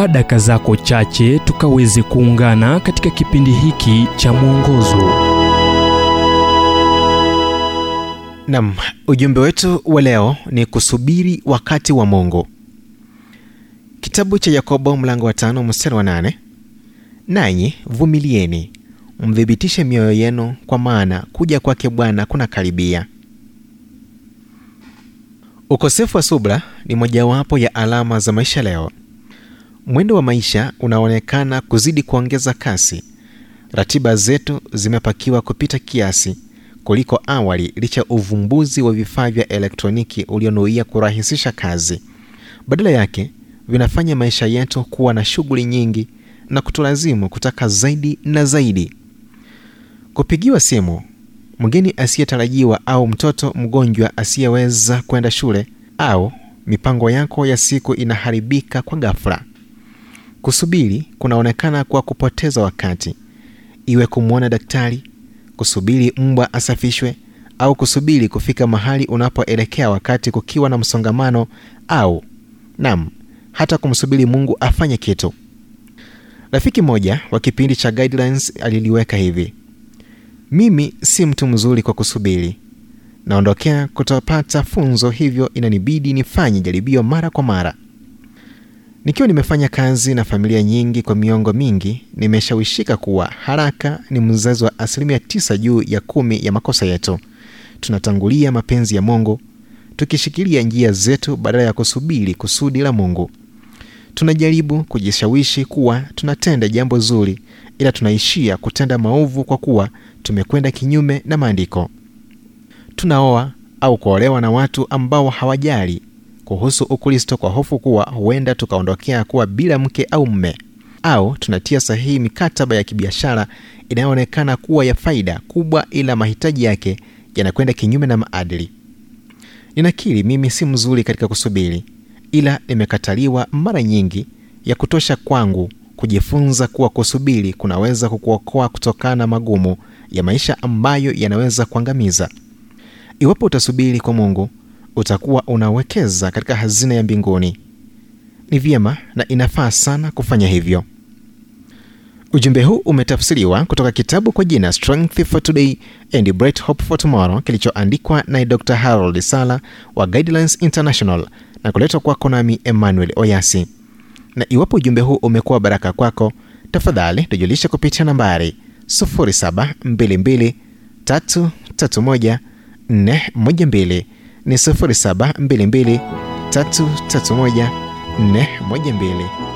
chukua daka zako chache tukaweze kuungana katika kipindi hiki cha mwongozo. Nam ujumbe wetu wa leo ni kusubiri wakati wa mungu kitabu cha yakobo mlango wa tano mstari wa nane. Nanyi vumilieni mthibitishe mioyo yenu kwa maana kuja kwake bwana kuna karibia ukosefu wa subra ni mojawapo ya alama za maisha leo mwendo wa maisha unaonekana kuzidi kuongeza kasi. Ratiba zetu zimepakiwa kupita kiasi kuliko awali licha uvumbuzi wa vifaa vya elektroniki ulionuia kurahisisha kazi. Badala yake vinafanya maisha yetu kuwa na shughuli nyingi na kutulazimu kutaka zaidi na zaidi. Kupigiwa simu mgeni asiyetarajiwa au mtoto mgonjwa asiyeweza kwenda shule au mipango yako ya siku inaharibika kwa ghafla kusubiri kunaonekana kwa kupoteza wakati. Iwe kumwona daktari kusubiri mbwa asafishwe au kusubiri kufika mahali unapoelekea wakati kukiwa na msongamano au nam hata kumsubiri mungu afanye kitu. Rafiki moja wa kipindi cha guidelines aliliweka hivi. Mimi si mtu mzuri kwa kusubiri. Naondokea kutopata funzo hivyo inanibidi nifanye jaribio mara kwa mara nikiwa nimefanya kazi na familia nyingi kwa miongo mingi nimeshawishika kuwa haraka ni mzazi wa asilimia tisa juu ya kumi ya makosa yetu. Tunatangulia mapenzi ya mungu tukishikilia njia zetu badala ya kusubiri kusudi la mungu. Tunajaribu kujishawishi kuwa tunatenda jambo zuri ila tunaishia kutenda maovu kwa kuwa tumekwenda kinyume na maandiko. Tunaoa au kuolewa na watu ambao hawajali kuhusu ukristo kwa hofu kuwa huenda tukaondokea kuwa bila mke au mme au tunatia sahihi mikataba ya kibiashara inayoonekana kuwa ya faida kubwa ila mahitaji yake yanakwenda kinyume na maadili. Ninakiri mimi si mzuri katika kusubiri ila nimekataliwa mara nyingi ya kutosha kwangu kujifunza kuwa kusubiri kunaweza kukuokoa kutokana na magumu ya maisha ambayo yanaweza kuangamiza. Iwapo utasubiri kwa mungu utakuwa unawekeza katika hazina ya mbinguni. Ni vyema na inafaa sana kufanya hivyo. Ujumbe huu umetafsiriwa kutoka kitabu kwa jina strength for today and bright hope for tomorrow kilichoandikwa na dr harold sala wa guidelines international na kuletwa kwako nami emmanuel oyasi. Na iwapo ujumbe huu umekuwa baraka kwako tafadhali tujulishe kupitia nambari 722 ni 0722 331 412